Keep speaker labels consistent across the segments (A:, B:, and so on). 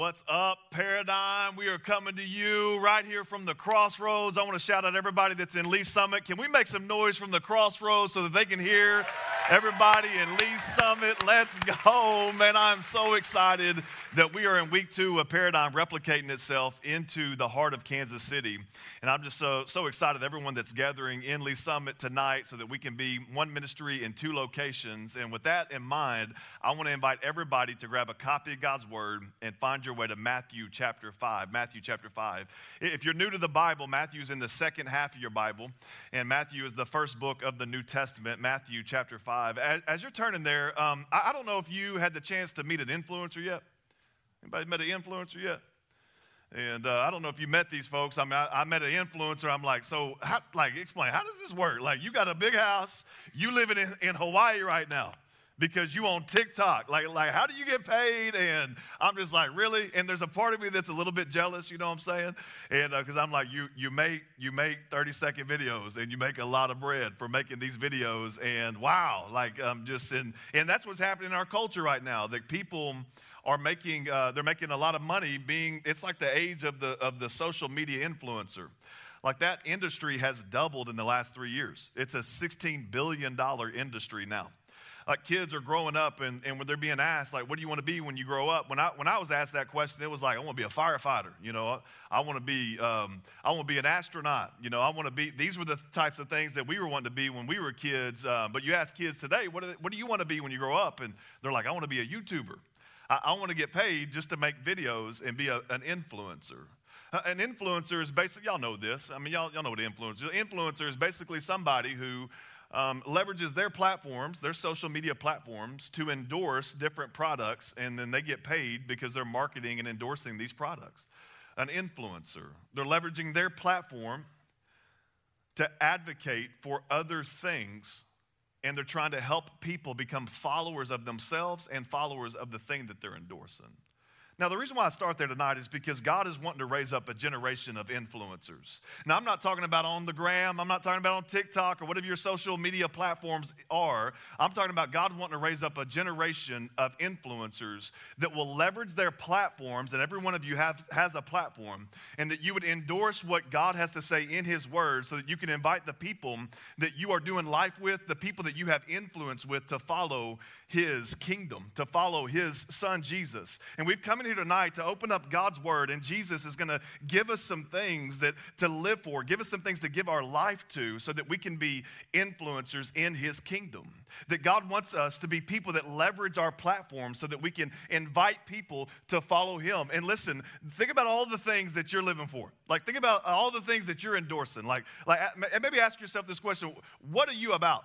A: What's up, Paradigm? We are coming to you right here from the Crossroads. I want to shout out everybody that's in Lee's Summit. Can we make some noise from the Crossroads so that they can hear everybody in Lee's Summit? Let's go, man. I'm so excited that we are in week two of Paradigm replicating itself into the heart of Kansas City. And I'm just so, so excited, everyone that's gathering in Lee's Summit tonight, so that we can be one ministry in two locations. And with that in mind, I want to invite everybody to grab a copy of God's Word and find your way to Matthew chapter 5. Matthew chapter 5. If you're new to the Bible, Matthew's in the second half of your Bible, and Matthew is the first book of the New Testament, Matthew chapter 5. As, as you're turning there, um, I, I, don't know if you had the chance to meet an influencer yet. Anybody met an influencer yet? And uh, I don't know if you met these folks. I mean, I, I met an influencer. I'm like, so, how, like, explain, how does this work? Like, you got a big house, you living in, in Hawaii right now because you on TikTok. Like, like, how do you get paid? And I'm just like, really? And there's a part of me that's a little bit jealous, you know what I'm saying? And because uh, I'm like, you you make you make 30 second videos and you make a lot of bread for making these videos. And wow, like I'm just in, and that's what's happening in our culture right now. That people are making uh, they're making a lot of money being it's like the age of the of the social media influencer like that industry has doubled in the last three years it's a $16 billion industry now like kids are growing up and, and when they're being asked, like, what do you want to be when you grow up? When I, when I was asked that question, it was like, I want to be a firefighter. You know, I want to be, um, I want to be an astronaut. You know, I want to be, these were the types of things that we were wanting to be when we were kids. Uh, but you ask kids today, what, they, what do you want to be when you grow up? And they're like, I want to be a YouTuber. I, I want to get paid just to make videos and be a, an influencer. Uh, an influencer is basically, y'all know this. I mean, y'all, y'all know what an influencer is. Influencer is basically somebody who um, leverages their platforms, their social media platforms, to endorse different products, and then they get paid because they're marketing and endorsing these products. An influencer, they're leveraging their platform to advocate for other things, and they're trying to help people become followers of themselves and followers of the thing that they're endorsing. Now, the reason why I start there tonight is because God is wanting to raise up a generation of influencers. Now, I'm not talking about on the gram, I'm not talking about on TikTok or whatever your social media platforms are. I'm talking about God wanting to raise up a generation of influencers that will leverage their platforms, and every one of you have, has a platform, and that you would endorse what God has to say in His Word so that you can invite the people that you are doing life with, the people that you have influence with, to follow His kingdom, to follow His Son Jesus. And we've come in here tonight to open up God's word, and Jesus is going to give us some things that to live for, give us some things to give our life to, so that we can be influencers in His kingdom. That God wants us to be people that leverage our platform so that we can invite people to follow Him. And listen, think about all the things that you're living for. Like think about all the things that you're endorsing. Like, like maybe ask yourself this question: What are you about?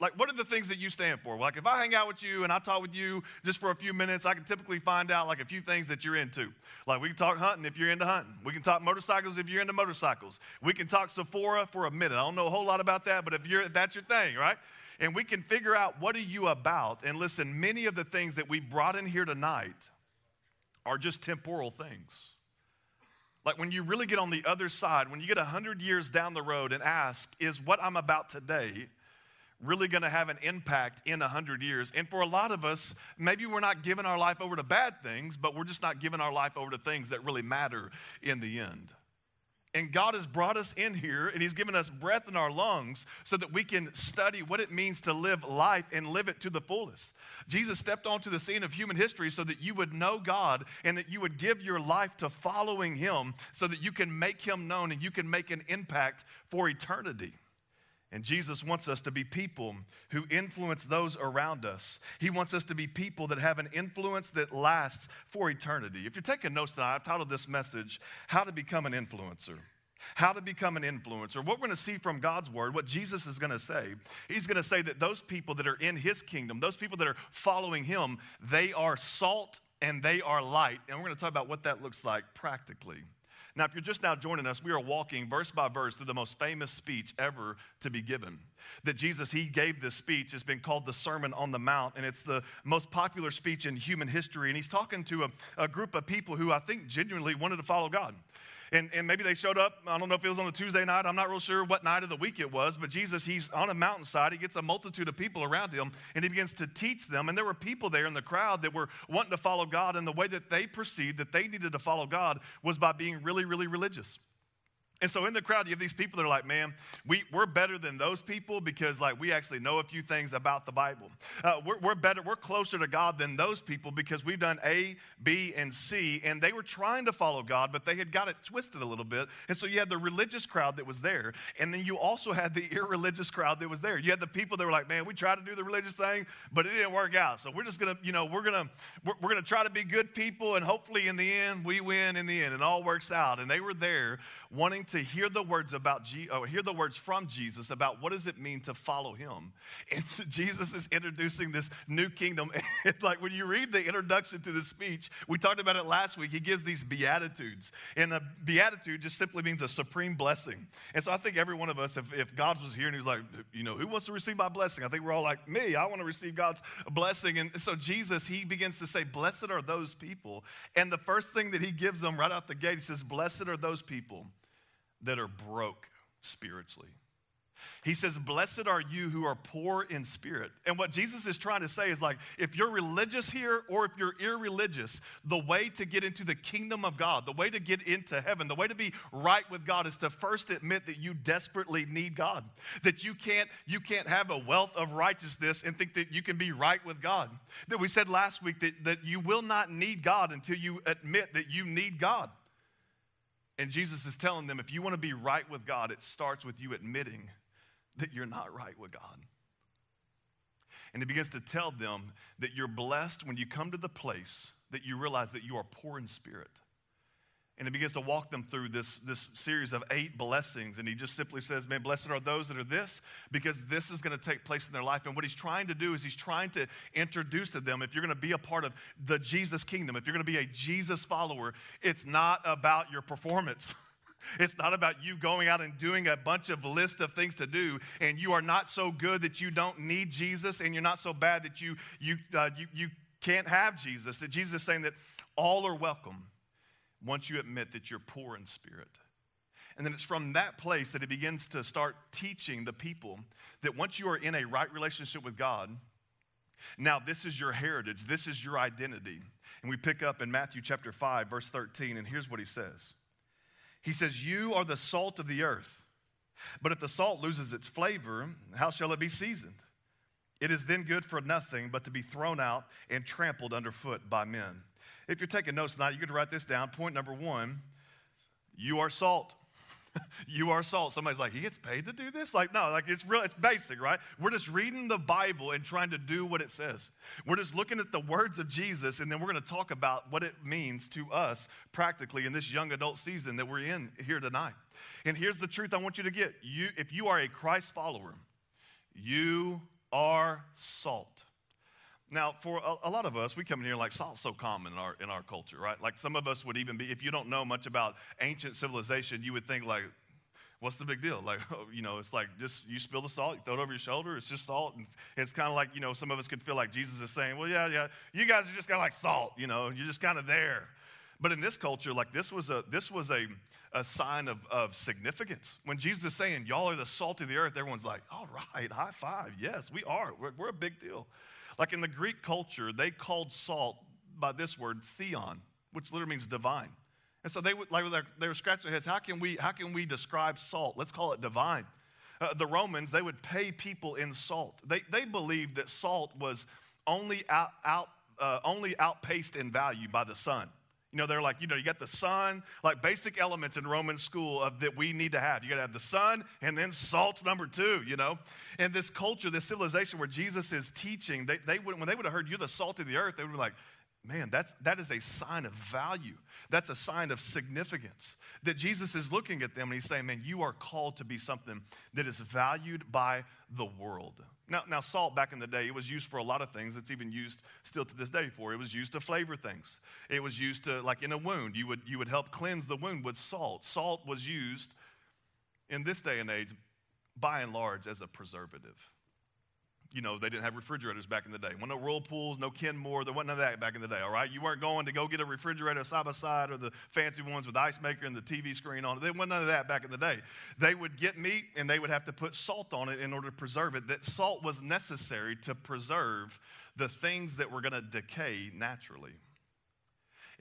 A: Like, what are the things that you stand for? Like, if I hang out with you and I talk with you just for a few minutes, I can typically find out like a few things that you're into. Like, we can talk hunting if you're into hunting. We can talk motorcycles if you're into motorcycles. We can talk Sephora for a minute. I don't know a whole lot about that, but if you're if that's your thing, right? And we can figure out what are you about. And listen, many of the things that we brought in here tonight are just temporal things. Like when you really get on the other side, when you get 100 years down the road and ask, is what I'm about today really going to have an impact in 100 years. And for a lot of us, maybe we're not giving our life over to bad things, but we're just not giving our life over to things that really matter in the end. And God has brought us in here and He's given us breath in our lungs so that we can study what it means to live life and live it to the fullest. Jesus stepped onto the scene of human history so that you would know God and that you would give your life to following Him so that you can make Him known and you can make an impact for eternity. And Jesus wants us to be people who influence those around us. He wants us to be people that have an influence that lasts for eternity. If you're taking notes tonight, I've titled this message, How to Become an Influencer. How to become an influencer. What we're going to see from God's word, what Jesus is going to say, he's going to say that those people that are in his kingdom, those people that are following him, they are salt and they are light. And we're going to talk about what that looks like practically. Now, if you're just now joining us, we are walking verse by verse through the most famous speech ever to be given. That Jesus, he gave this speech, It's been called the Sermon on the Mount, and it's the most popular speech in human history. And he's talking to a, a group of people who I think genuinely wanted to follow God. And, and maybe they showed up. I don't know if it was on a Tuesday night. I'm not real sure what night of the week it was. But Jesus, he's on a mountainside. He gets a multitude of people around him and he begins to teach them. And there were people there in the crowd that were wanting to follow God. And the way that they perceived that they needed to follow God was by being really, really religious. And so in the crowd, you have these people that are like, man, we, we're better than those people because like we actually know a few things about the Bible. Uh, we're, we're better, we're closer to God than those people because we've done A, B, and C. And they were trying to follow God, but they had got it twisted a little bit. And so you had the religious crowd that was there. And then you also had the irreligious crowd that was there. You had the people that were like, man, we tried to do the religious thing, but it didn't work out. So we're just going to, you know, we're going to, we're, we're going to try to be good people. And hopefully in the end, we win in the end. It all works out. And they were there wanting to hear the words about Je- or uh, hear the words from Jesus about what does it mean to follow him. And Jesus is introducing this new kingdom. It's like when you read the introduction to the speech, we talked about it last week. He gives these beatitudes. And a beatitude just simply means a supreme blessing. And so I think every one of us, if, if God was here and he was like, you know, who wants to receive my blessing? I think we're all like, me, I want to receive God's blessing. And so Jesus, he begins to say, blessed are those people. And the first thing that he gives them right out the gate, he says, blessed are those people that are broke spiritually. He says, Blessed are you who are poor in spirit. And what Jesus is trying to say is like, if you're religious here or if you're irreligious, the way to get into the kingdom of God, the way to get into heaven, the way to be right with God is to first admit that you desperately need God. That you can't, you can't have a wealth of righteousness and think that you can be right with God. That we said last week that, that you will not need God until you admit that you need God. And Jesus is telling them if you want to be right with God, it starts with you admitting that you're not right with God. And he begins to tell them that you're blessed when you come to the place that you realize that you are poor in spirit. And he begins to walk them through this, this series of eight blessings. And he just simply says, Man, blessed are those that are this, because this is going to take place in their life. And what he's trying to do is he's trying to introduce to them if you're going to be a part of the Jesus kingdom, if you're going to be a Jesus follower, it's not about your performance. It's not about you going out and doing a bunch of list of things to do, and you are not so good that you don't need Jesus, and you're not so bad that you you uh, you, you can't have Jesus. That Jesus is saying that all are welcome once you admit that you're poor in spirit. And then it's from that place that he begins to start teaching the people that once you are in a right relationship with God, now this is your heritage, this is your identity. And we pick up in Matthew chapter 5, verse 13, and here's what he says He says, You are the salt of the earth. But if the salt loses its flavor, how shall it be seasoned? It is then good for nothing but to be thrown out and trampled underfoot by men. If you're taking notes tonight, you could write this down. Point number one you are salt. you are salt. Somebody's like, he gets paid to do this? Like, no, like it's real, it's basic, right? We're just reading the Bible and trying to do what it says. We're just looking at the words of Jesus, and then we're going to talk about what it means to us practically in this young adult season that we're in here tonight. And here's the truth I want you to get. You, if you are a Christ follower, you are salt. Now, for a, a, lot of us, we come in here like salt's so common in our, in our culture, right? Like some of us would even be, if you don't know much about ancient civilization, you would think like, what's the big deal? Like, oh, you know, it's like just you spill the salt, you throw it over your shoulder, it's just salt. And it's kind of like, you know, some of us could feel like Jesus is saying, well, yeah, yeah, you guys are just kind of like salt, you know, you're just kind of there. But in this culture, like this was a, this was a, a sign of, of significance. When Jesus is saying, y'all are the salt of the earth, everyone's like, all right, high five. Yes, we are. We're, we're a big deal. Like in the Greek culture, they called salt by this word theon, which literally means divine. And so they would like they were scratching their heads. How can we how can we describe salt? Let's call it divine. Uh, the Romans they would pay people in salt. They they believed that salt was only out out uh, only outpaced in value by the sun. You know, they're like, you know, you got the sun, like basic elements in Roman school of that we need to have. You got to have the sun and then salt number two, you know? And this culture, this civilization where Jesus is teaching, they, they would, when they would have heard you're the salt of the earth, they would be like, man, that's, that is a sign of value. That's a sign of significance. That Jesus is looking at them and he's saying, man, you are called to be something that is valued by the world. Now, now, salt back in the day, it was used for a lot of things. It's even used still to this day for. It was used to flavor things. It was used to, like in a wound, you would, you would help cleanse the wound with salt. Salt was used in this day and age, by and large, as a preservative you know, they didn't have refrigerators back in the day. Well, no whirlpools, no Kenmore. There wasn't none of that back in the day, all right? You weren't going to go get a refrigerator side by side or the fancy ones with ice maker and the TV screen on it. There wasn't none of that back in the day. They would get meat and they would have to put salt on it in order to preserve it. That salt was necessary to preserve the things that were going to decay naturally.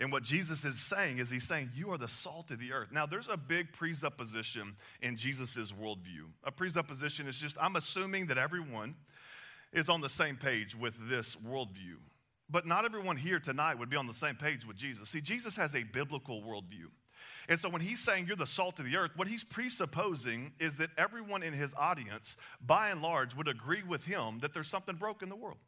A: And what Jesus is saying is he's saying, You are the salt of the earth. Now, there's a big presupposition in Jesus' worldview. A presupposition is just, I'm assuming that everyone is on the same page with this worldview. But not everyone here tonight would be on the same page with Jesus. See, Jesus has a biblical worldview. And so when he's saying you're the salt of the earth, what he's presupposing is that everyone in his audience, by and large, would agree with him that there's something broke in the world.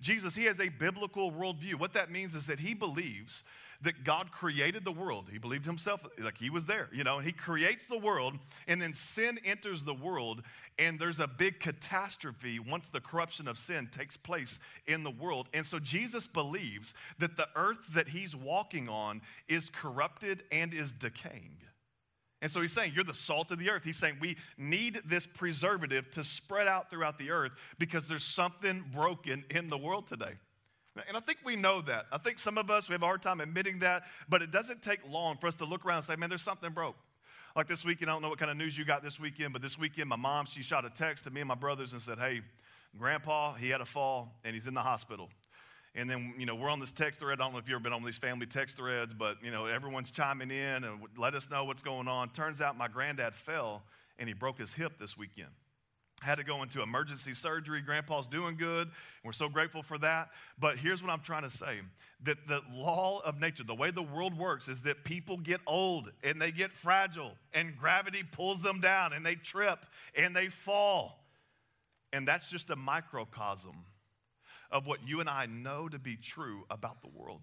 A: Jesus, he has a biblical worldview. What that means is that he believes that God created the world. He believed himself, like he was there, you know, and he creates the world, and then sin enters the world, and there's a big catastrophe once the corruption of sin takes place in the world. And so Jesus believes that the earth that he's walking on is corrupted and is decaying. And so he's saying, You're the salt of the earth. He's saying, We need this preservative to spread out throughout the earth because there's something broken in the world today. And I think we know that. I think some of us, we have a hard time admitting that, but it doesn't take long for us to look around and say, man, there's something broke. Like this weekend, I don't know what kind of news you got this weekend, but this weekend, my mom, she shot a text to me and my brothers and said, hey, grandpa, he had a fall and he's in the hospital. And then, you know, we're on this text thread. I don't know if you've ever been on these family text threads, but, you know, everyone's chiming in and let us know what's going on. Turns out my granddad fell and he broke his hip this weekend had to go into emergency surgery. Grandpa's doing good. We're so grateful for that. But here's what I'm trying to say that the law of nature, the way the world works, is that people get old and they get fragile, and gravity pulls them down, and they trip and they fall. And that's just a microcosm of what you and I know to be true about the world.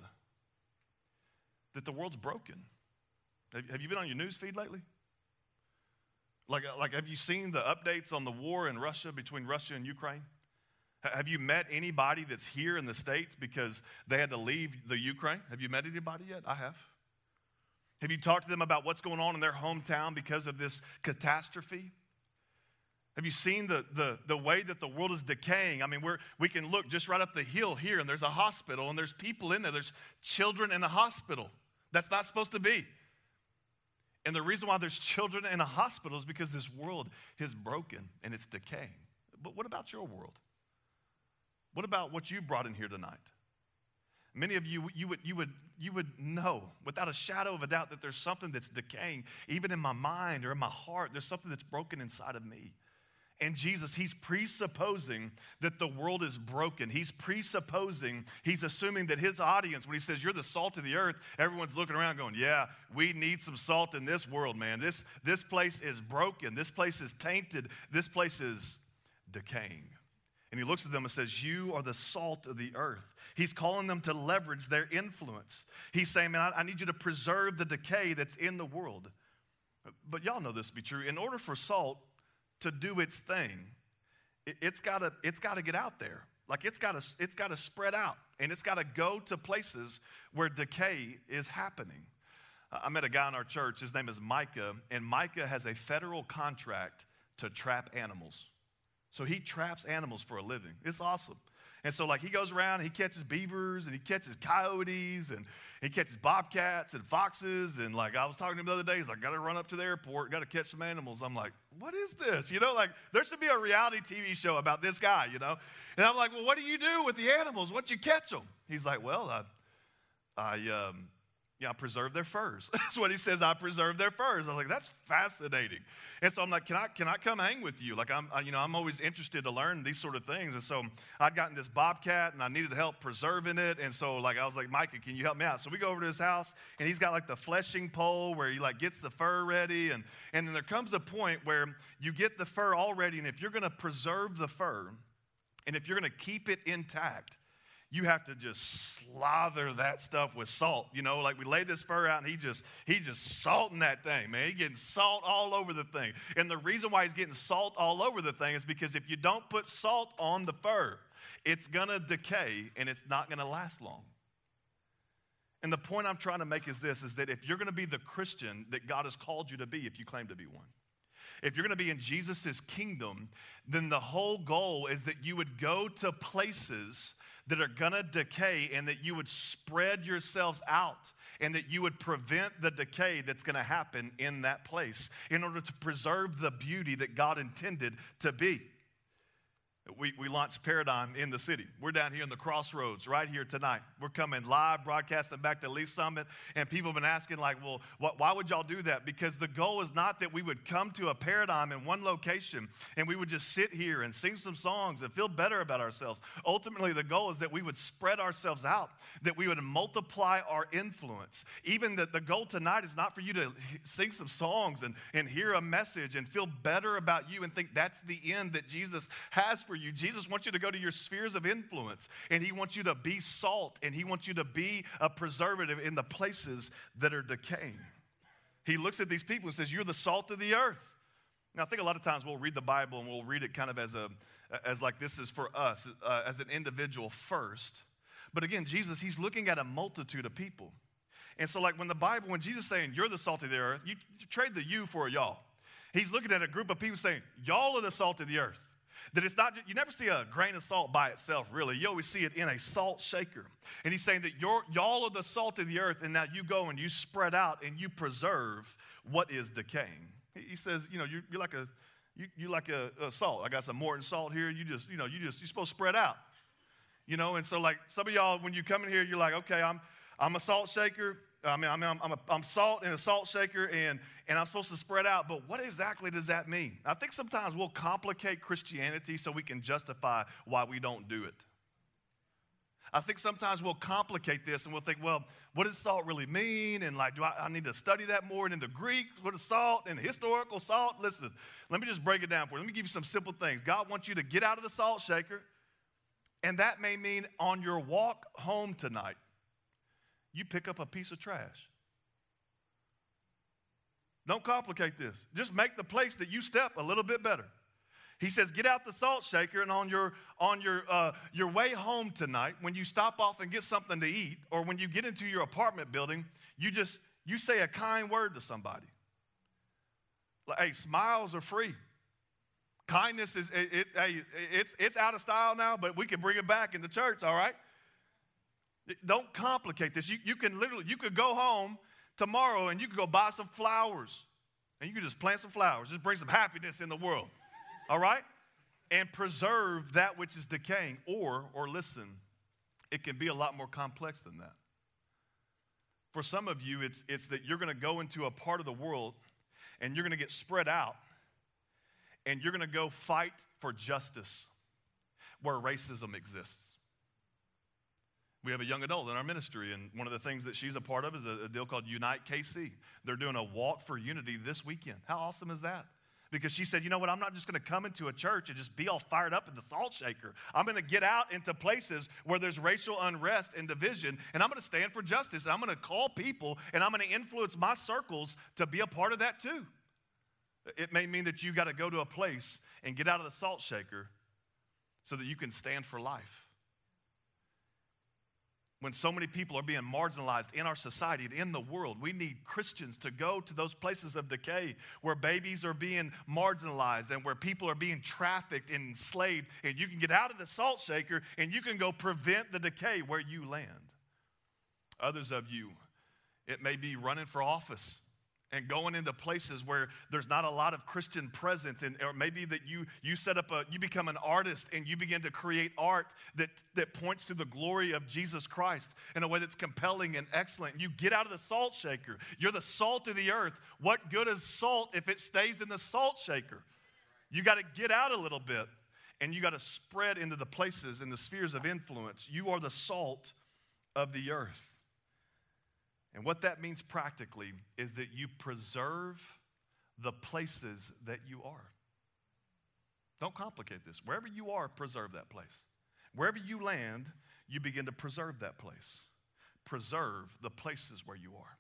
A: That the world's broken. Have you been on your news feed lately? Like, uh, like, have you seen the updates on the war in Russia between Russia and Ukraine? Have you met anybody that's here in the States because they had to leave the Ukraine? Have you met anybody yet? I have. Have you talked to them about what's going on in their hometown because of this catastrophe? Have you seen the, the, the way that the world is decaying? I mean, we're, we can look just right up the hill here, and there's a hospital, and there's people in there. There's children in a hospital. That's not supposed to be. And the reason why there's children in a hospital is because this world is broken and it's decaying. But what about your world? What about what you brought in here tonight? Many of you, you would, you, would, you would know without a shadow of a doubt that there's something that's decaying, even in my mind or in my heart. There's something that's broken inside of me. And Jesus, he's presupposing that the world is broken. He's presupposing, he's assuming that his audience, when he says, You're the salt of the earth, everyone's looking around going, Yeah, we need some salt in this world, man. This, this place is broken. This place is tainted. This place is decaying. And he looks at them and says, You are the salt of the earth. He's calling them to leverage their influence. He's saying, Man, I, I need you to preserve the decay that's in the world. But y'all know this to be true. In order for salt to do its thing, it, it's got to it's got to get out there. Like it's got to it's got to spread out and it's got to go to places where decay is happening. I met a guy in our church. His name is Micah, and Micah has a federal contract to trap animals. So he traps animals for a living. It's awesome. And so, like, he goes around, he catches beavers, and he catches coyotes, and he catches bobcats and foxes. And, like, I was talking to him the other day, he's like, got to run up to the airport, got to catch some animals. I'm like, what is this? You know, like, there should be a reality TV show about this guy, you know? And I'm like, well, what do you do with the animals once you catch them? He's like, well, I, I, um, yeah, I preserve their furs. That's what he says. I preserve their furs. I was like, that's fascinating. And so I'm like, can I, can I come hang with you? Like, I'm, I, you know, I'm always interested to learn these sort of things. And so I'd gotten this bobcat and I needed help preserving it. And so like, I was like, Micah, can you help me out? So we go over to his house and he's got like the fleshing pole where he like gets the fur ready. And, and then there comes a point where you get the fur all ready. And if you're going to preserve the fur and if you're going to keep it intact, you have to just slather that stuff with salt. You know, like we lay this fur out and he just he just salting that thing, man. He's getting salt all over the thing. And the reason why he's getting salt all over the thing is because if you don't put salt on the fur, it's gonna decay and it's not gonna last long. And the point I'm trying to make is this is that if you're gonna be the Christian that God has called you to be, if you claim to be one, if you're going to be in Jesus' kingdom, then the whole goal is that you would go to places that are going to decay and that you would spread yourselves out and that you would prevent the decay that's going to happen in that place in order to preserve the beauty that God intended to be we, we launched Paradigm in the city. We're down here in the crossroads right here tonight. We're coming live, broadcasting back to Lee's Summit, and people have been asking, like, well, what, why would y'all do that? Because the goal is not that we would come to a paradigm in one location and we would just sit here and sing some songs and feel better about ourselves. Ultimately, the goal is that we would spread ourselves out, that we would multiply our influence. Even that the goal tonight is not for you to sing some songs and, and hear a message and feel better about you and think that's the end that Jesus has for you you. Jesus wants you to go to your spheres of influence, and He wants you to be salt, and He wants you to be a preservative in the places that are decaying. He looks at these people and says, You're the salt of the earth. Now, I think a lot of times we'll read the Bible and we'll read it kind of as a, as like this is for us, uh, as an individual first. But again, Jesus, he's looking at a multitude of people. And so, like when the Bible, when Jesus saying, You're the salt of the earth, you, you trade the you for a y'all. He's looking at a group of people saying, Y'all are the salt of the earth. That it's not, you never see a grain of salt by itself, really. You always see it in a salt shaker. And he's saying that y'all are the salt of the earth, and now you go and you spread out and you preserve what is decaying. He says, you know, you're, you're like a, you, you're like a, a, salt. I got some Morton salt here. You just, you know, you just, you're supposed to spread out. You know, and so like some of y'all, when you come in here, you're like, okay, I'm, I'm a salt shaker. I mean, I mean I'm, I'm, a, I'm salt in a salt shaker and, and I'm supposed to spread out, but what exactly does that mean? I think sometimes we'll complicate Christianity so we can justify why we don't do it. I think sometimes we'll complicate this and we'll think, well, what does salt really mean? And like, do I, I need to study that more? And in the Greek, what is salt and historical salt? Listen, let me just break it down for you. Let me give you some simple things. God wants you to get out of the salt shaker, and that may mean on your walk home tonight you pick up a piece of trash. Don't complicate this. Just make the place that you step a little bit better. He says, get out the salt shaker, and on your on your uh, your way home tonight, when you stop off and get something to eat, or when you get into your apartment building, you just you say a kind word to somebody. Like, hey, smiles are free. Kindness is it, it, hey, it's it's out of style now, but we can bring it back in the church. All right. Don't complicate this. You, you can literally, you could go home tomorrow and you could go buy some flowers and you could just plant some flowers. Just bring some happiness in the world. All right? And preserve that which is decaying. Or, or listen, it can be a lot more complex than that. For some of you, it's, it's that you're going to go into a part of the world and you're going to get spread out and you're going to go fight for justice where racism exists. We have a young adult in our ministry, and one of the things that she's a part of is a, a, deal called Unite KC. They're doing a walk for unity this weekend. How awesome is that? Because she said, you know what, I'm not just going to come into a church and just be all fired up in the salt shaker. I'm going to get out into places where there's racial unrest and division, and I'm going to stand for justice, and I'm going to call people, and I'm going to influence my circles to be a part of that too. It may mean that you got to go to a place and get out of the salt shaker so that you can stand for life when so many people are being marginalized in our society and in the world. We need Christians to go to those places of decay where babies are being marginalized and where people are being trafficked and enslaved. And you can get out of the salt shaker and you can go prevent the decay where you land. Others of you, it may be running for office and going into places where there's not a lot of christian presence and or maybe that you you set up a you become an artist and you begin to create art that that points to the glory of jesus christ in a way that's compelling and excellent. You get out of the salt shaker. You're the salt of the earth. What good is salt if it stays in the salt shaker? You got to get out a little bit and you got to spread into the places and the spheres of influence. You are the salt of the earth and what that means practically is that you preserve the places that you are. Don't complicate this. Wherever you are, preserve that place. Wherever you land, you begin to preserve that place. Preserve the places where you are.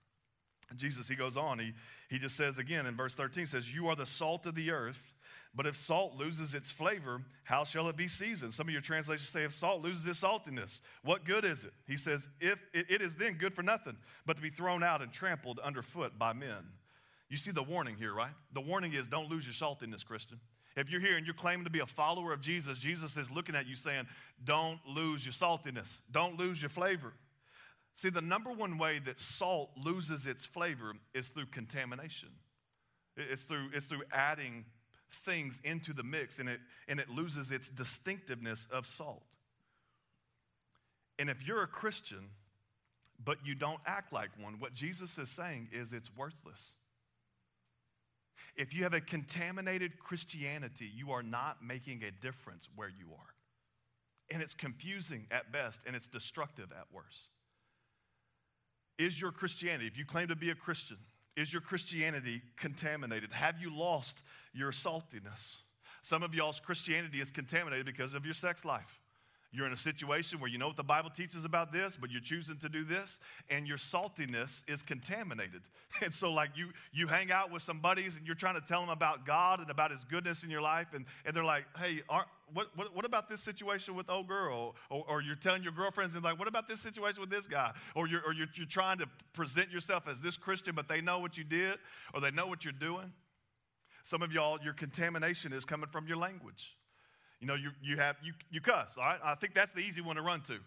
A: Jesus, he goes on, he, he just says again in verse 13, says, You are the salt of the earth, but if salt loses its flavor, how shall it be seasoned? Some of your translations say, If salt loses its saltiness, what good is it? He says, If it, is then good for nothing, but to be thrown out and trampled underfoot by men. You see the warning here, right? The warning is don't lose your saltiness, Christian. If you're here and you're claiming to be a follower of Jesus, Jesus is looking at you saying, Don't lose your saltiness, don't lose your flavor. See, the number one way that salt loses its flavor is through contamination. It's through, it's through adding things into the mix and it, and it loses its distinctiveness of salt. And if you're a Christian, but you don't act like one, what Jesus is saying is it's worthless. If you have a contaminated Christianity, you are not making a difference where you are. And it's confusing at best, and it's destructive at worst. Is your Christianity, if you claim to be a Christian, is your Christianity contaminated? Have you lost your saltiness? Some of y'all's Christianity is contaminated because of your sex life. You're in a situation where you know what the Bible teaches about this, but you're choosing to do this, and your saltiness is contaminated. And so, like, you, you hang out with some buddies and you're trying to tell them about God and about His goodness in your life, and, and they're like, hey, what, what, what about this situation with old girl? Or, or you're telling your girlfriends, and like, what about this situation with this guy? Or, you're, or you're, you're trying to present yourself as this Christian, but they know what you did, or they know what you're doing. Some of y'all, your contamination is coming from your language. You know, you, you have, you, you cuss, all right? I think that's the easy one to run to.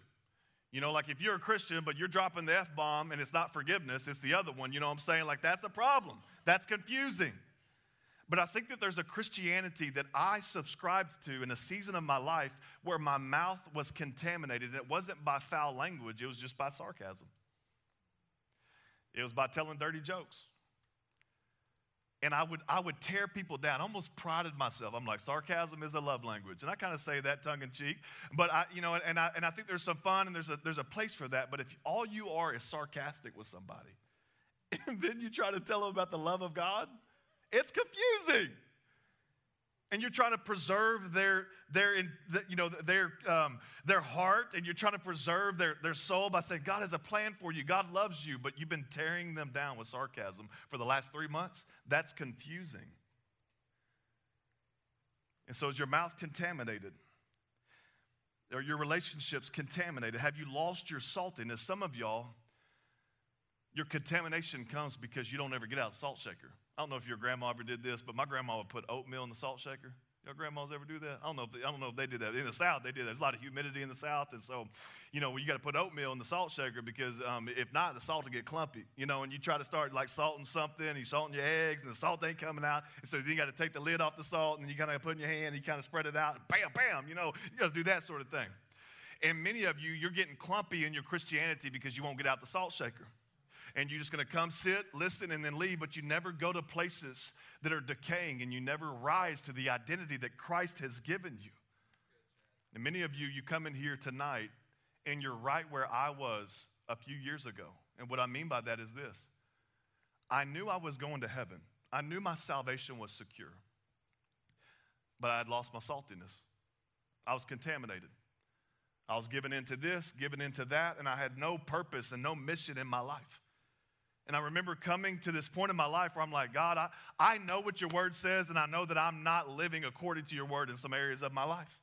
A: You know, like if you're a Christian, but you're dropping the F bomb and it's not forgiveness, it's the other one. You know what I'm saying? Like that's a problem. That's confusing. But I think that there's a Christianity that I subscribed to in a season of my life where my mouth was contaminated. And it wasn't by foul language, it was just by sarcasm. It was by telling dirty jokes and I would, I would tear people down. I almost prided myself. I'm like, sarcasm is a love language. And I kind of say that tongue in cheek. But I, you know, and I, and I think there's some fun and there's a, there's a place for that. But if all you are is sarcastic with somebody, and then you try to tell them about the love of God, it's confusing and you're trying to preserve their, their, you know, their, um, their heart and you're trying to preserve their, their soul by saying, God has a plan for you, God loves you, but you've been tearing them down with sarcasm for the last three months, that's confusing. And so is your mouth contaminated? Are your relationships contaminated? Have you lost your saltiness? Some of y'all, your contamination comes because you don't ever get out salt shaker. I don't know if your grandma ever did this, but my grandma would put oatmeal in the salt shaker. Your grandmas ever do that? I don't know. If they, I don't know if they did that in the South. They did. That. There's a lot of humidity in the South, and so, you know, you got to put oatmeal in the salt shaker because um, if not, the salt will get clumpy. You know, and you try to start like salting something, and you salting your eggs, and the salt ain't coming out, and so you got to take the lid off the salt, and you kind of put in your hand, and you kind of spread it out, and bam, bam. You know, you got to do that sort of thing. And many of you, you're getting clumpy in your Christianity because you won't get out the salt shaker and you're just going to come sit, listen, and then leave, but you never go to places that are decaying and you never rise to the identity that Christ has given you. And many of you, you come in here tonight and you're right where I was a few years ago. And what I mean by that is this I knew I was going to heaven, I knew my salvation was secure, but I had lost my saltiness. I was contaminated. I was given into this, given into that, and I had no purpose and no mission in my life. And I remember coming to this point in my life where I'm like, God, I, I know what your word says, and I know that I'm not living according to your word in some areas of my life.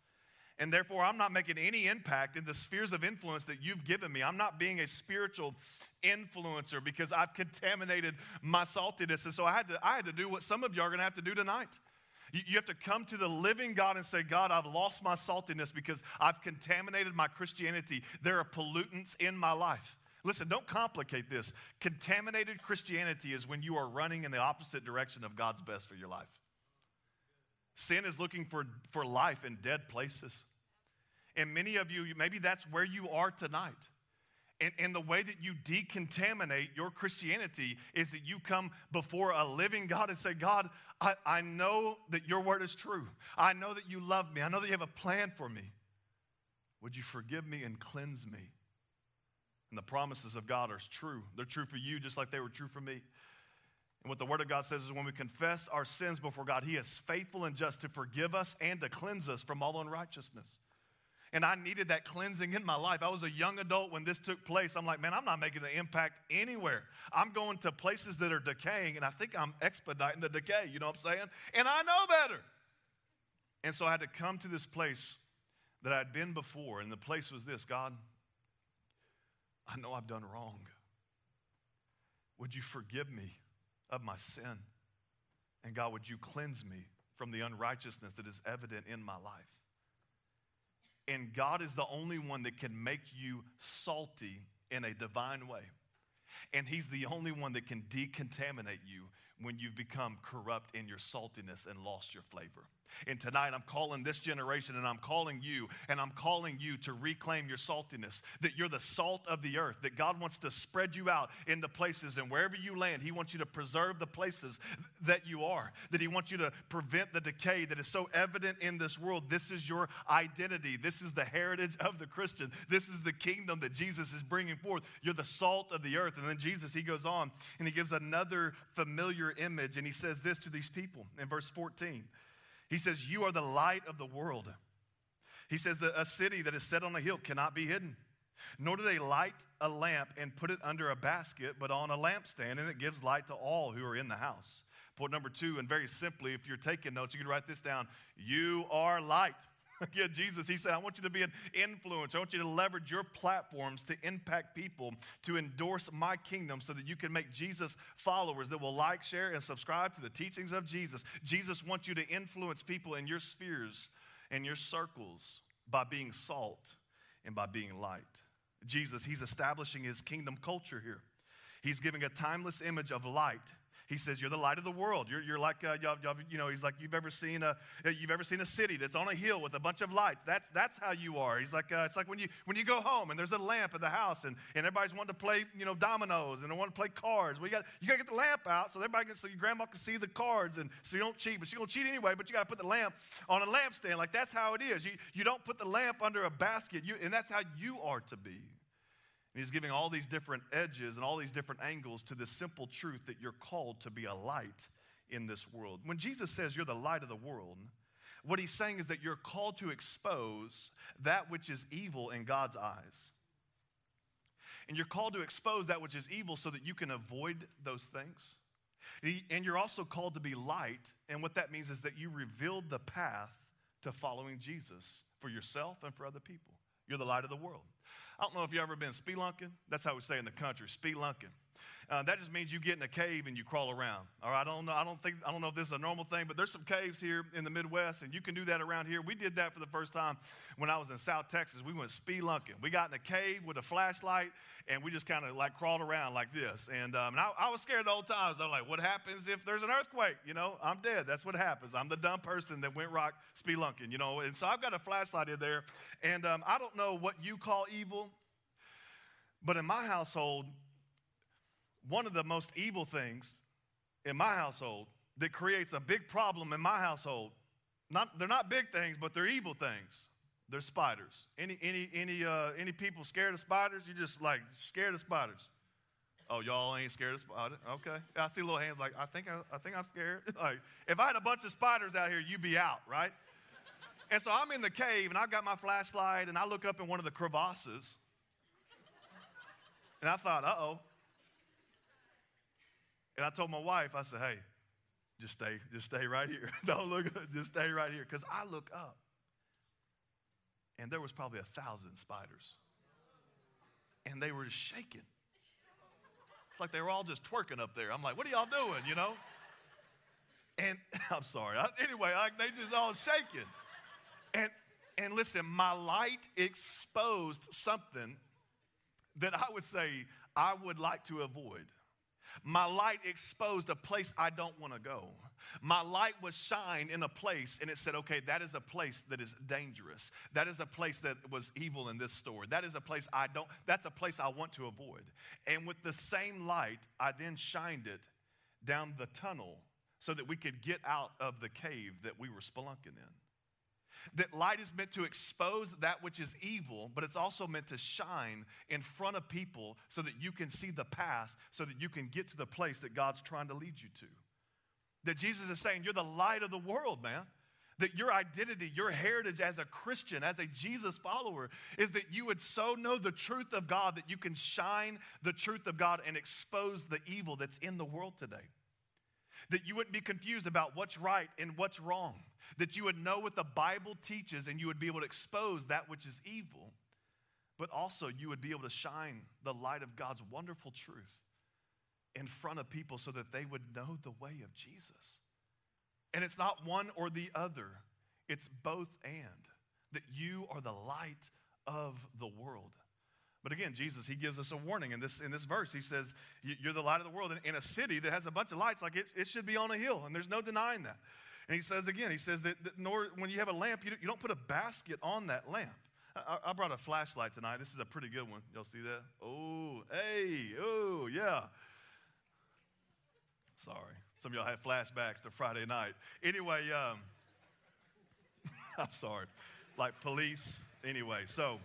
A: And therefore, I'm not making any impact in the spheres of influence that you've given me. I'm not being a spiritual influencer because I've contaminated my saltiness. And so I had to, I had to do what some of you are going to have to do tonight. You, you have to come to the living God and say, God, I've lost my saltiness because I've contaminated my Christianity. There are pollutants in my life. Listen, don't complicate this. Contaminated Christianity is when you are running in the opposite direction of God's best for your life. Sin is looking for, for life in dead places. And many of you, maybe that's where you are tonight. And, and the way that you decontaminate your Christianity is that you come before a living God and say, God, I, I know that your word is true. I know that you love me. I know that you have a plan for me. Would you forgive me and cleanse me? And the promises of God are true. They're true for you just like they were true for me. And what the Word of God says is when we confess our sins before God, He is faithful and just to forgive us and to cleanse us from all unrighteousness. And I needed that cleansing in my life. I was a young adult when this took place. I'm like, man, I'm not making an impact anywhere. I'm going to places that are decaying, and I think I'm expediting the decay. You know what I'm saying? And I know better. And so I had to come to this place that I'd been before, and the place was this God, I know I've done wrong. Would you forgive me of my sin? And God, would you cleanse me from the unrighteousness that is evident in my life? And God is the only one that can make you salty in a divine way. And He's the only one that can decontaminate you when you've become corrupt in your saltiness and lost your flavor. And tonight I'm calling this generation and I'm calling you and I'm calling you to reclaim your saltiness, that you're the salt of the earth, that God wants to spread you out in the places and wherever you land, He wants you to preserve the places that you are, that He wants you to prevent the decay that is so evident in this world. This is your identity. This is the heritage of the Christian. This is the kingdom that Jesus is bringing forth. You're the salt of the earth. And then Jesus, He goes on and He gives another familiar image and He says this to these people in verse 14. He says, You are the light of the world. He says that a city that is set on a hill cannot be hidden. Nor do they light a lamp and put it under a basket, but on a lampstand, and it gives light to all who are in the house. Point number two, and very simply, if you're taking notes, you can write this down. You are light. yeah, Jesus, he said, I want you to be an influence. I want you to leverage your platforms to impact people, to endorse my kingdom so that you can make Jesus followers that will like, share, and subscribe to the teachings of Jesus. Jesus wants you to influence people in your spheres and your circles by being salt and by being light. Jesus, he's establishing his kingdom culture here. He's giving a timeless image of light he says, You're the light of the world. You're, you're like, uh, y'all, y'all, you know, he's like, you've ever, seen a, you've ever seen a city that's on a hill with a bunch of lights. That's, that's how you are. He's like, uh, It's like when you, when you go home and there's a lamp in the house and, and everybody's wanting to play, you know, dominoes and they want to play cards. Well, you got you got to get the lamp out so everybody can, so your grandma can see the cards and so you don't cheat. But she's going to cheat anyway, but you got to put the lamp on a lampstand. Like, that's how it is. You, you don't put the lamp under a basket, you, and that's how you are to be. He's giving all these different edges and all these different angles to this simple truth that you're called to be a light in this world. When Jesus says you're the light of the world, what he's saying is that you're called to expose that which is evil in God's eyes. And you're called to expose that which is evil so that you can avoid those things. And you're also called to be light. And what that means is that you revealed the path to following Jesus for yourself and for other people. You're the light of the world. I don't know if you've ever been spelunking. That's how we say in the country, spelunking. Uh, that just means you get in a cave and you crawl around. All right, I don't know. I don't think I don't know if this is a normal thing, but there's some caves here in the Midwest, and you can do that around here. We did that for the first time when I was in South Texas. We went spelunking. We got in a cave with a flashlight, and we just kind of like crawled around like this. And, um, and I, I, was scared the whole time. I'm like, what happens if there's an earthquake? You know, I'm dead. That's what happens. I'm the dumb person that went rock spelunking. You know, and so I've got a flashlight in there, and um, I don't know what you call evil. But in my household, one of the most evil things in my household that creates a big problem in my household, not, they're not big things, but they're evil things. They're spiders. Any, any, any, uh, any people scared of spiders? You just like scared of spiders. Oh, y'all ain't scared of spiders? Okay. I see little hands like, I think, I, I think I'm scared. like, if I had a bunch of spiders out here, you'd be out, right? and so I'm in the cave and I've got my flashlight and I look up in one of the crevasses and I thought, uh oh. And I told my wife, I said, hey, just stay, just stay right here. Don't look, just stay right here. Because I look up, and there was probably a thousand spiders. And they were just shaking. It's like they were all just twerking up there. I'm like, what are y'all doing, you know? And I'm sorry. I, anyway, I, they just all shaking. And, and listen, my light exposed something that I would say I would like to avoid. My light exposed a place I don't want to go. My light was shined in a place, and it said, okay, that is a place that is dangerous. That is a place that was evil in this story. That is a place I don't, that's a place I want to avoid. And with the same light, I then shined it down the tunnel so that we could get out of the cave that we were spelunking in. That light is meant to expose that which is evil, but it's also meant to shine in front of people so that you can see the path, so that you can get to the place that God's trying to lead you to. That Jesus is saying, You're the light of the world, man. That your identity, your heritage as a Christian, as a Jesus follower, is that you would so know the truth of God that you can shine the truth of God and expose the evil that's in the world today. That you wouldn't be confused about what's right and what's wrong. That you would know what the Bible teaches and you would be able to expose that which is evil. But also, you would be able to shine the light of God's wonderful truth in front of people so that they would know the way of Jesus. And it's not one or the other, it's both and. That you are the light of the world. But again, Jesus, he gives us a warning in this, in this verse. He says, You're the light of the world. In a city that has a bunch of lights, like it, it should be on a hill, and there's no denying that. And he says again, he says that, that nor, when you have a lamp, you don't, you don't put a basket on that lamp. I, I, brought a flashlight tonight. This is a pretty good one. Y'all see that? Oh, hey, oh, yeah. Sorry. Some of y'all had flashbacks to Friday night. Anyway, um, I'm sorry. Like police. Anyway, so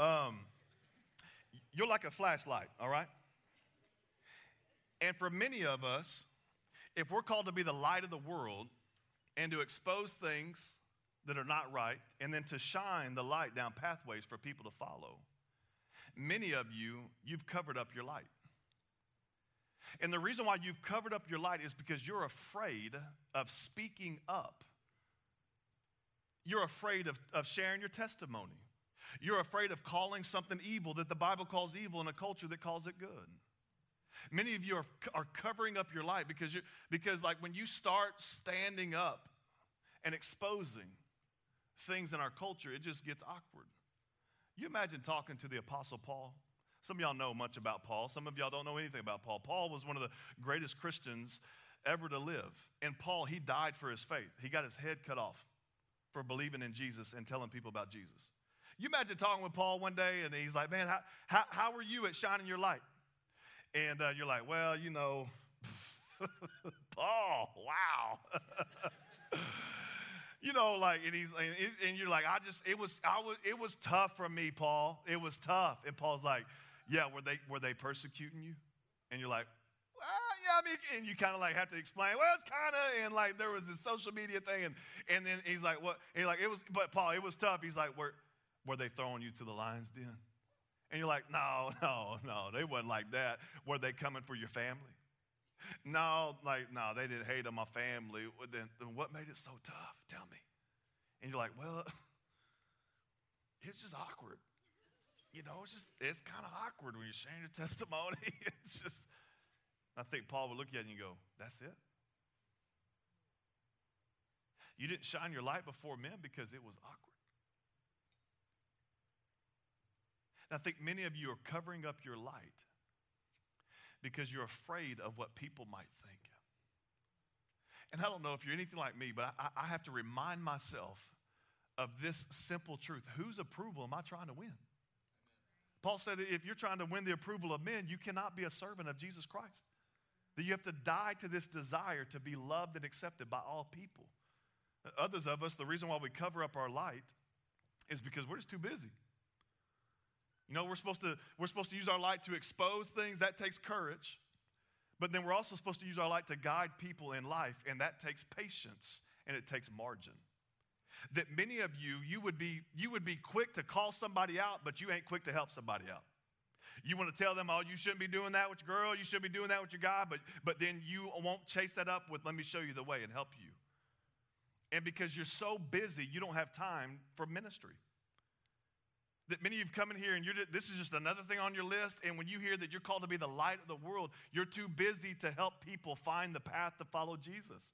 A: um, you're like a flashlight, all right? And for many of us, if we're called to be the light of the world and to expose things that are not right and then to shine the light down pathways for people to follow, many of you, you've covered up your light. And the reason why you've covered up your light is because you're afraid of speaking up. You're afraid of, of sharing your testimony. You're afraid of calling something evil that the Bible calls evil in a culture that calls it good. Many of you are, are covering up your light because, you, because, like, when you start standing up and exposing things in our culture, it just gets awkward. You imagine talking to the Apostle Paul? Some of y'all know much about Paul. Some of y'all don't know anything about Paul. Paul was one of the greatest Christians ever to live. And Paul, he died for his faith. He got his head cut off for believing in Jesus and telling people about Jesus. You imagine talking with Paul one day and he's like, Man, how, how, how are you at shining your light? And uh, you're like, Well, you know, Paul, wow. you know, like, and he's, and you're like, I just, it was, I was, it was tough for me, Paul. It was tough. And Paul's like, yeah, were they, were they persecuting you? And you're like, well, yeah, I mean, and you kind of like have to explain, well, it's kind of, and like there was this social media thing, and, and then he's like, what? He's like, it was, but Paul, it was tough. He's like, were, were they throwing you to the lion's den? And you're like, no, no, no, they wasn't like that. Were they coming for your family? No, like, no, they didn't hate on my family. Then, then what made it so tough? Tell me. And you're like, well, it's just awkward. You know, it's just, it's kind of awkward when you're sharing your testimony. it's just, I think Paul would look at you and go, that's it. You didn't shine your light before men because it was awkward. And I think many of you are covering up your light because you're afraid of what people might think. And I don't know if you're anything like me, but I, I have to remind myself of this simple truth whose approval am I trying to win? Paul said, if you're trying to win the approval of men, you cannot be a servant of Jesus Christ. That you have to die to this desire to be loved and accepted by all people. Others of us, the reason why we cover up our light is because we're just too busy. You know, we're supposed to, we're supposed to use our light to expose things, that takes courage. But then we're also supposed to use our light to guide people in life, and that takes patience and it takes margin. That many of you, you would be, you would be quick to call somebody out, but you ain't quick to help somebody out. You want to tell them, oh, you shouldn't be doing that with your girl, you shouldn't be doing that with your guy, but, but then you won't chase that up with, let me show you the way and help you. And because you're so busy, you don't have time for ministry that many of you come in here and you're, this is just another thing on your list. And when you hear that you're called to be the light of the world, you're too busy to help people find the path to follow Jesus.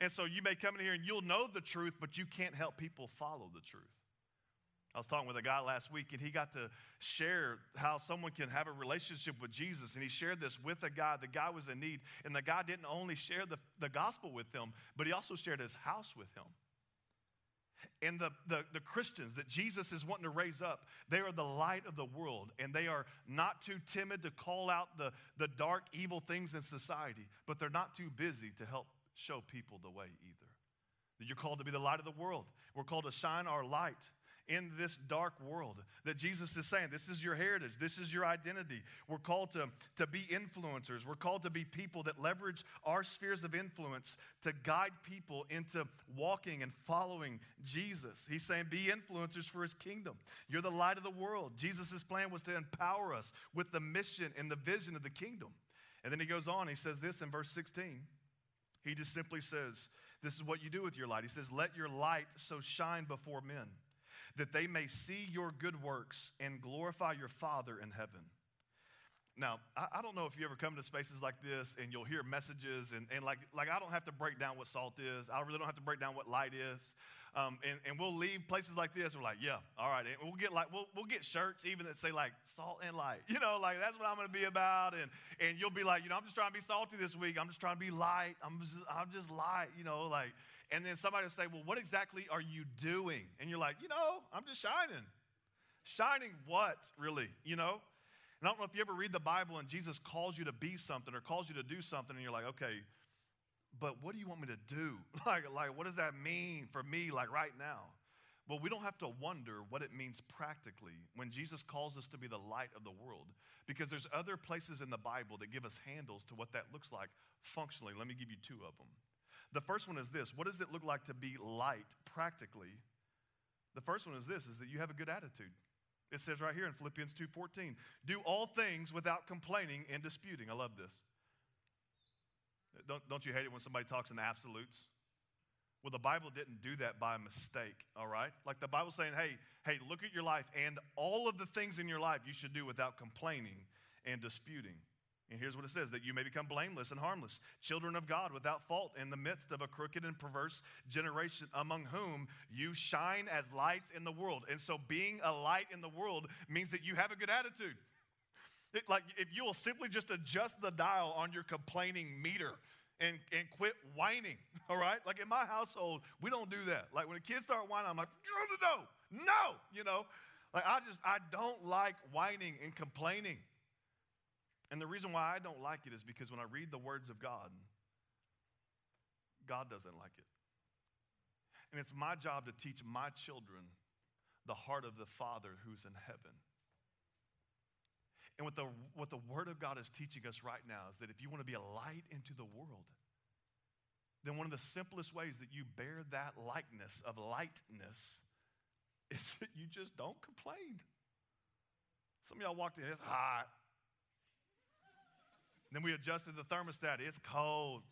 A: And so you may come in here and you'll know the truth, but you can't help people follow the truth. I was talking with a guy last week, and he got to share how someone can have a relationship with Jesus. And he shared this with a guy. The guy was in need, and the guy didn't only share the, the gospel with him, but he also shared his house with him. And the, the, the, Christians that Jesus is wanting to raise up, they are the light of the world, and they are not too timid to call out the, the dark, evil things in society, but they're not too busy to help show people the way either. That you're called to be the light of the world. We're called to shine our light in this dark world. That Jesus is saying, this is your heritage, this is your identity. We're called to, to be influencers, we're called to be people that leverage our spheres of influence to guide people into walking and following Jesus. He's saying, be influencers for his kingdom. You're the light of the world. Jesus' plan was to empower us with the mission and the vision of the kingdom. And then he goes on, he says this in verse 16. He just simply says, This is what you do with your light. He says, Let your light so shine before men that they may see your good works and glorify your Father in heaven. Now, I, I, don't know if you ever come to spaces like this and you'll hear messages, and, and like, like I don't have to break down what salt is. I really don't have to break down what light is. Um, and, and we'll leave places like this, we're like, yeah, all right. And we'll get like we'll, we'll get shirts even that say like salt and light. You know, like that's what I'm gonna be about. And and you'll be like, you know, I'm just trying to be salty this week. I'm just trying to be light. I'm just I'm just light, you know, like, and then somebody will say, Well, what exactly are you doing? And you're like, you know, I'm just shining. Shining what, really? You know? And I don't know if you ever read the Bible and Jesus calls you to be something or calls you to do something, and you're like, okay, but what do you want me to do? like, like, what does that mean for me, like right now? Well, we don't have to wonder what it means practically when Jesus calls us to be the light of the world, because there's other places in the Bible that give us handles to what that looks like functionally. Let me give you two of them. The first one is this What does it look like to be light practically? The first one is this is that you have a good attitude. It says right here in Philippians 2:14, do all things without complaining and disputing. I love this. Don't, don't you hate it when somebody talks in absolutes? Well, the Bible didn't do that by mistake, all right? Like the Bible's saying, hey, hey, look at your life and all of the things in your life you should do without complaining and disputing. And here's what it says that you may become blameless and harmless, children of God without fault in the midst of a crooked and perverse generation among whom you shine as lights in the world. And so being a light in the world means that you have a good attitude. It, like if you will simply just adjust the dial on your complaining meter and, and quit whining, all right? Like in my household, we don't do that. Like when the kids start whining, I'm like, no, no, no, you know? Like I just, I don't like whining and complaining. And the reason why I don't like it is because when I read the words of God, God doesn't like it. And it's my job to teach my children the heart of the Father who's in heaven. And what the, what the Word of God is teaching us right now is that if you want to be a light into the world, then one of the simplest ways that you bear that likeness of lightness is that you just don't complain. Some of y'all walked in, it's hot. Then we adjusted the thermostat, it's cold.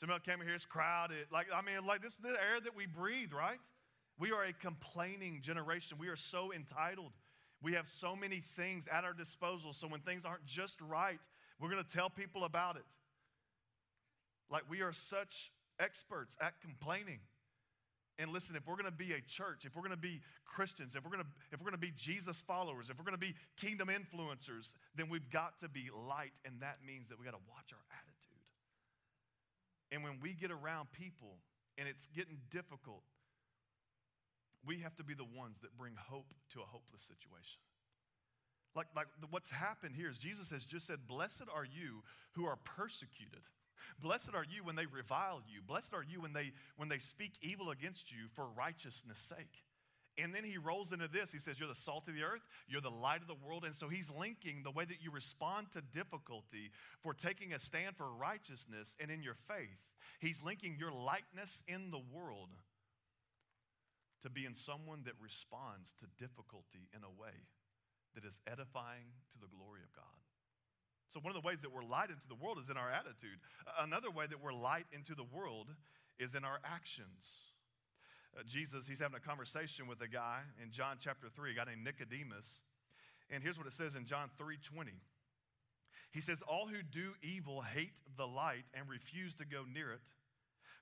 A: Some of y'all came here, it's crowded. Like, I mean, like this is the air that we breathe, right? We are a complaining generation. We are so entitled. We have so many things at our disposal, so when things aren't just right, we're going to tell people about it. Like we are such experts at complaining. And listen, if we're going to be a church, if we're going to be Christians, if we're going to if we're going to be Jesus followers, if we're going to be kingdom influencers, then we've got to be light and that means that we got to watch our attitude. And when we get around people and it's getting difficult, we have to be the ones that bring hope to a hopeless situation. Like, like what's happened here is Jesus has just said, Blessed are you who are persecuted. Blessed are you when they revile you. Blessed are you when they, when they speak evil against you for righteousness' sake. And then he rolls into this. He says, You're the salt of the earth, you're the light of the world. And so he's linking the way that you respond to difficulty for taking a stand for righteousness and in your faith. He's linking your lightness in the world to being someone that responds to difficulty in a way that is edifying to the glory of God. So, one of the ways that we're light into the world is in our attitude. Another way that we're light into the world is in our actions. Uh, Jesus, he's having a conversation with a guy in John chapter 3, a guy named Nicodemus. And here's what it says in John 3 20. He says, All who do evil hate the light and refuse to go near it,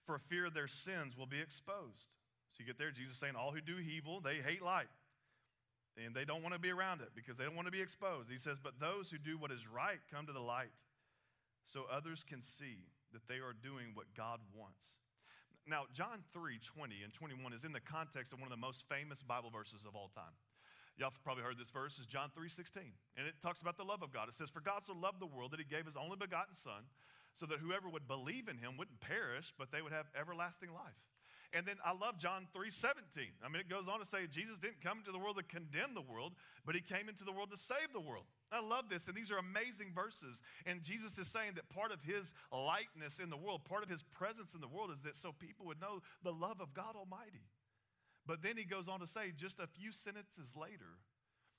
A: for fear their sins will be exposed. So you get there, Jesus saying, All who do evil, they hate light. And they don't want to be around it because they don't want to be exposed. He says, But those who do what is right come to the light so others can see that they are doing what God wants. Now, John 3 20 and 21 is in the context of one of the most famous Bible verses of all time. Y'all probably heard this verse is John 3 16. And it talks about the love of God. It says, For God so loved the world that he gave his only begotten Son, so that whoever would believe in him wouldn't perish, but they would have everlasting life. And then I love John 3 17. I mean, it goes on to say Jesus didn't come into the world to condemn the world, but he came into the world to save the world. I love this, and these are amazing verses. And Jesus is saying that part of his lightness in the world, part of his presence in the world, is that so people would know the love of God Almighty. But then he goes on to say, just a few sentences later,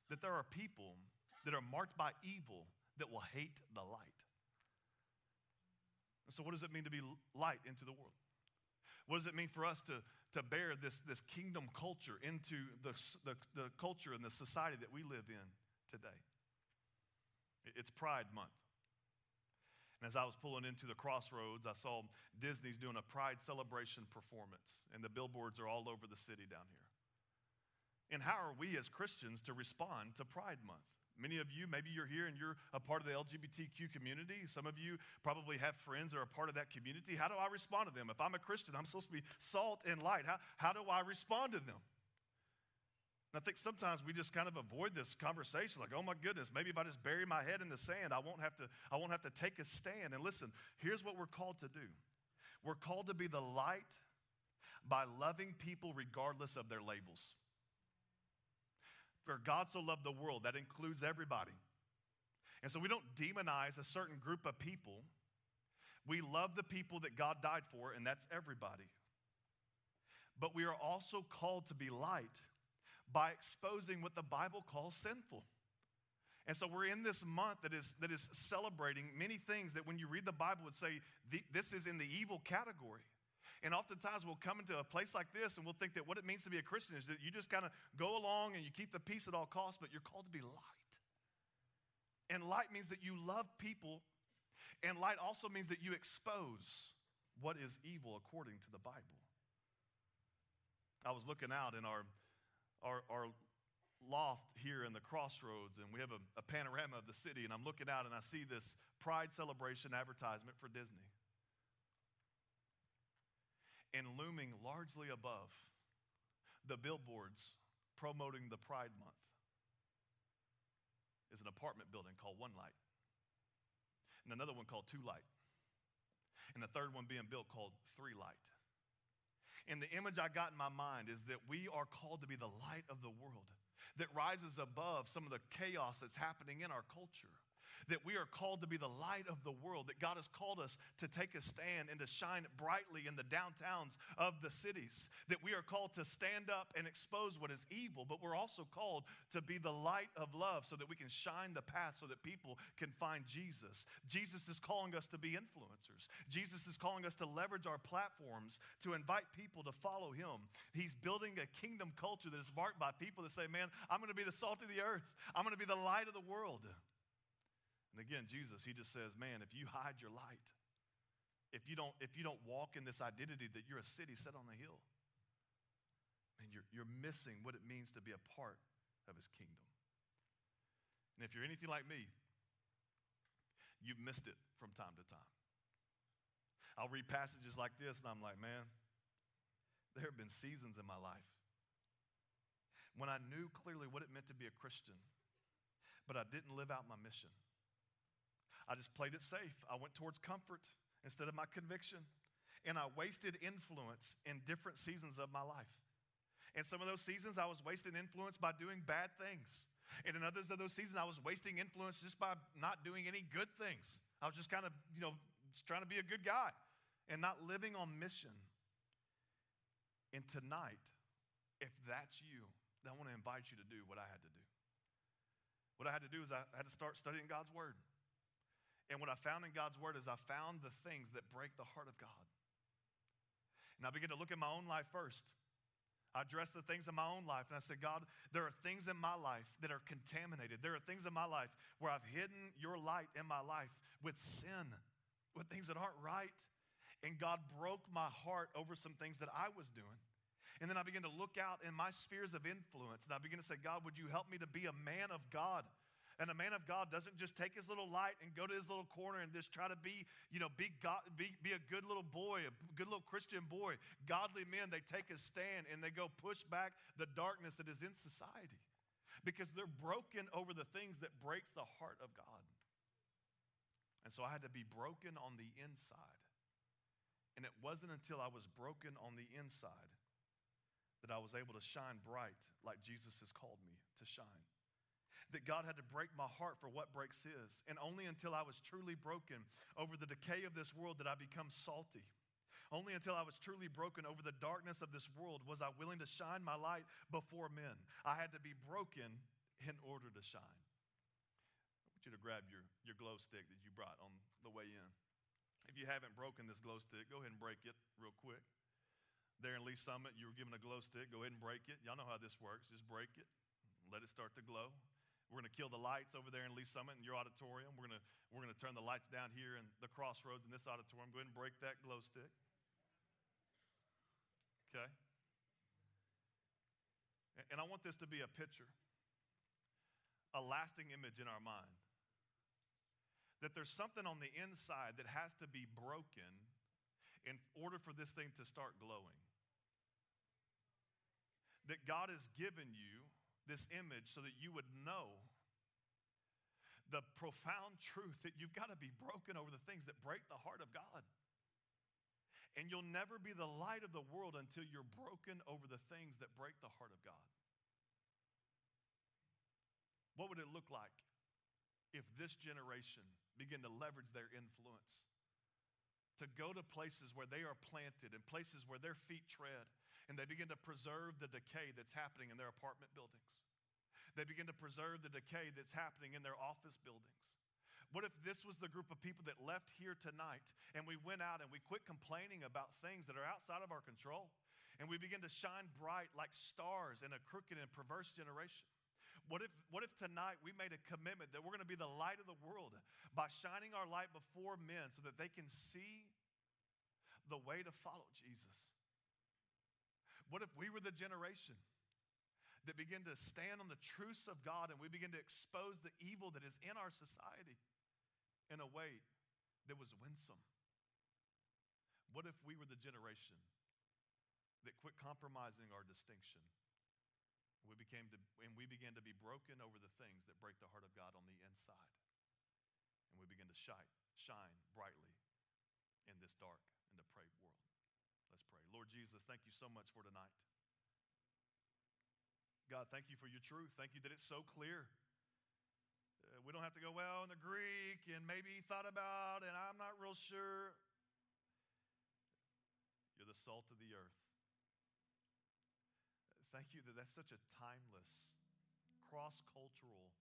A: that there are people that are marked by evil that will hate the light. So, what does it mean to be light into the world? What does it mean for us to, to bear this, this kingdom culture into the, the, the culture and the society that we live in today? It's Pride Month. And as I was pulling into the crossroads, I saw Disney's doing a Pride celebration performance, and the billboards are all over the city down here. And how are we as Christians to respond to Pride Month? Many of you, maybe you're here and you're a part of the LGBTQ community. Some of you probably have friends that are a part of that community. How do I respond to them? If I'm a Christian, I'm supposed to be salt and light. How, how do I respond to them? And I think sometimes we just kind of avoid this conversation, like, oh my goodness, maybe if I just bury my head in the sand, I won't have to, I won't have to take a stand. And listen, here's what we're called to do. We're called to be the light by loving people regardless of their labels. For God so loved the world, that includes everybody. And so we don't demonize a certain group of people. We love the people that God died for, and that's everybody. But we are also called to be light by exposing what the Bible calls sinful. And so we're in this month that is, that is celebrating many things that when you read the Bible would say this is in the evil category. And oftentimes we'll come into a place like this and we'll think that what it means to be a Christian is that you just kind of go along and you keep the peace at all costs, but you're called to be light. And light means that you love people, and light also means that you expose what is evil according to the Bible. I was looking out in our, our, our loft here in the crossroads, and we have a, a panorama of the city, and I'm looking out and I see this Pride celebration advertisement for Disney and looming largely above the billboards promoting the Pride Month is an apartment building called One Light, and another one called Two Light, and a third one being built called Three Light. And the image I got in my mind is that we are called to be the light of the world that rises above some of the chaos that's happening in our culture that we are called to be the light of the world, that God has called us to take a stand and to shine brightly in the downtowns of the cities, that we are called to stand up and expose what is evil, but we're also called to be the light of love so that we can shine the path so that people can find Jesus. Jesus is calling us to be influencers. Jesus is calling us to leverage our platforms to invite people to follow him. He's building a kingdom culture that is marked by people that say, Man, I'm going to be the salt of the earth, I'm going to be the light of the world. And again, Jesus, he just says, man, if you hide your light, if you don't, if you don't walk in this identity that you're a city set on a hill, man, you're, you're missing what it means to be a part of his kingdom. And if you're anything like me, you've missed it from time to time. I'll read passages like this and I'm like, man, there have been seasons in my life when I knew clearly what it meant to be a Christian, but I didn't live out my mission. I just played it safe. I went towards comfort instead of my conviction. And I wasted influence in different seasons of my life. In some of those seasons, I was wasting influence by doing bad things. And in others of those seasons, I was wasting influence just by not doing any good things. I was just kind of, you know, trying to be a good guy and not living on mission. And tonight, if that's you, then I want to invite you to do what I had to do. What I had to do is I had to start studying God's Word. And what I found in God's word is I found the things that break the heart of God. And I began to look at my own life first. I addressed the things in my own life and I said, God, there are things in my life that are contaminated. There are things in my life where I've hidden your light in my life with sin, with things that aren't right. And God broke my heart over some things that I was doing. And then I began to look out in my spheres of influence and I began to say, God, would you help me to be a man of God? And a man of God doesn't just take his little light and go to his little corner and just try to be, you know, be, God, be, be a good little boy, a good little Christian boy. Godly men, they take a stand and they go push back the darkness that is in society because they're broken over the things that breaks the heart of God. And so I had to be broken on the inside And it wasn't until I was broken on the inside that I was able to shine bright like Jesus has called me to shine. That God had to break my heart for what breaks His. And only until I was truly broken over the decay of this world did I become salty. Only until I was truly broken over the darkness of this world was I willing to shine my light before men. I had to be broken in order to shine. I want you to grab your, your glow stick that you brought on the way in. If you haven't broken this glow stick, go ahead and break it real quick. There in Lee's Summit, you were given a glow stick. Go ahead and break it. Y'all know how this works. Just break it, let it start to glow. We're going to kill the lights over there in Lee's Summit in your auditorium. We're going to, we're going to turn the lights down here in the crossroads in this auditorium. Go ahead and break that glow stick. Okay? And I want this to be a picture, a lasting image in our mind that there's something on the inside that has to be broken in order for this thing to start glowing. That God has given you this image so that you would know the profound truth that you've got to be broken over the things that break the heart of God. And you'll never be the light of the world until you're broken over the things that break the heart of God. What would it look like if this generation begin to leverage their influence to go to places where they are planted and places where their feet tread, and they begin to preserve the decay that's happening in their apartment buildings. They begin to preserve the decay that's happening in their office buildings. What if this was the group of people that left here tonight and we went out and we quit complaining about things that are outside of our control and we begin to shine bright like stars in a crooked and perverse generation? What if, what if tonight we made a commitment that we're going to be the light of the world by shining our light before men so that they can see the way to follow Jesus? What if we were the generation that begin to stand on the truths of God and we begin to expose the evil that is in our society in a way that was winsome? What if we were the generation that quit compromising our distinction we became to, and we began to be broken over the things that break the heart of God on the inside. And we begin to shine, shine brightly in this dark and depraved world. Let's pray. Lord Jesus, thank you so much for tonight. God, thank you for your truth. Thank you that it's so clear. Uh, we don't have to go, well, in the Greek, and maybe thought about, and I'm not real sure. You're the salt of the earth thank you that that's such a timeless, cross cultural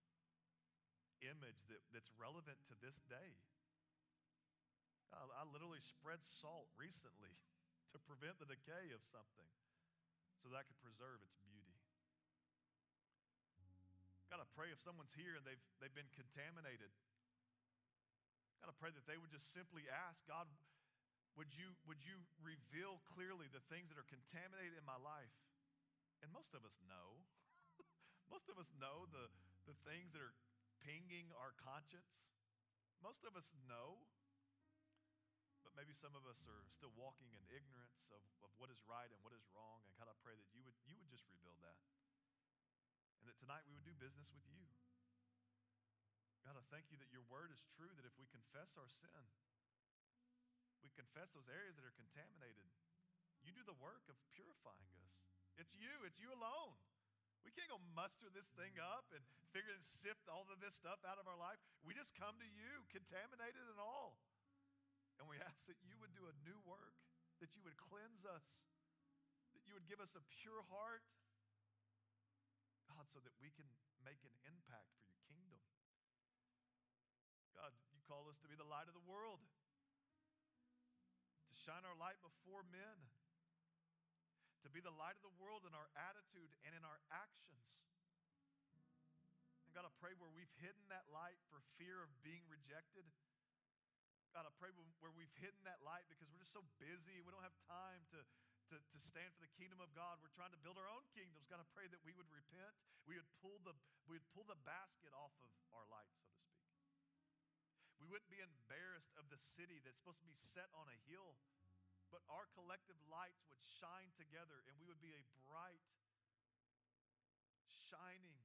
A: image that, that's relevant to this day. I, I literally spread salt recently to prevent the decay of something so that could preserve its beauty. God, I pray if someone's here and they've, they've been contaminated, God, I pray that they would just simply ask, God, would you, would you reveal clearly the things that are contaminated in my life? And most of us know. most of us know the, the things that are pinging our conscience. Most of us know. But maybe some of us are still walking in ignorance of, of what is right and what is wrong. And God, I pray that you would, you would just reveal that. And that tonight we would do business with you. God, I thank you that your word is true, that if we confess our sin, we confess those areas that are contaminated, you do the work of purifying us. It's you, it's you alone. We can't go muster this thing up and figure and sift all of this stuff out of our life. We just come to you, contaminated and all. And we ask that you would do a new work, that you would cleanse us, that you would give us a pure heart, God, so that we can make an impact for your kingdom. God, you call us to be the light of the world, to shine our light before men to be the light of the world in our attitude and in our actions. And God, I pray where we've hidden that light for fear of being rejected. God, I pray where we've hidden that light because we're just so busy. We don't have time to, to, to stand for the kingdom of God. We're trying to build our own kingdoms. God, I pray that we would repent. We would pull the, we would pull the basket off of our light, so to speak. We wouldn't be embarrassed of the city that's supposed to be set on a hill but our collective lights would shine together and we would be a bright, shining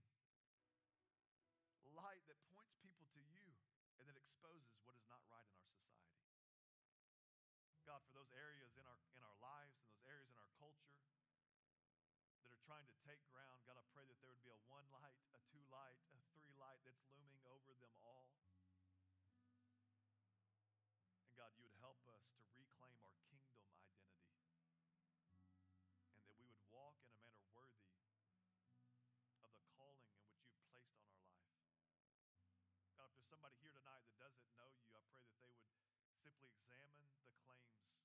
A: somebody here tonight that doesn't know you, I pray that they would simply examine the claims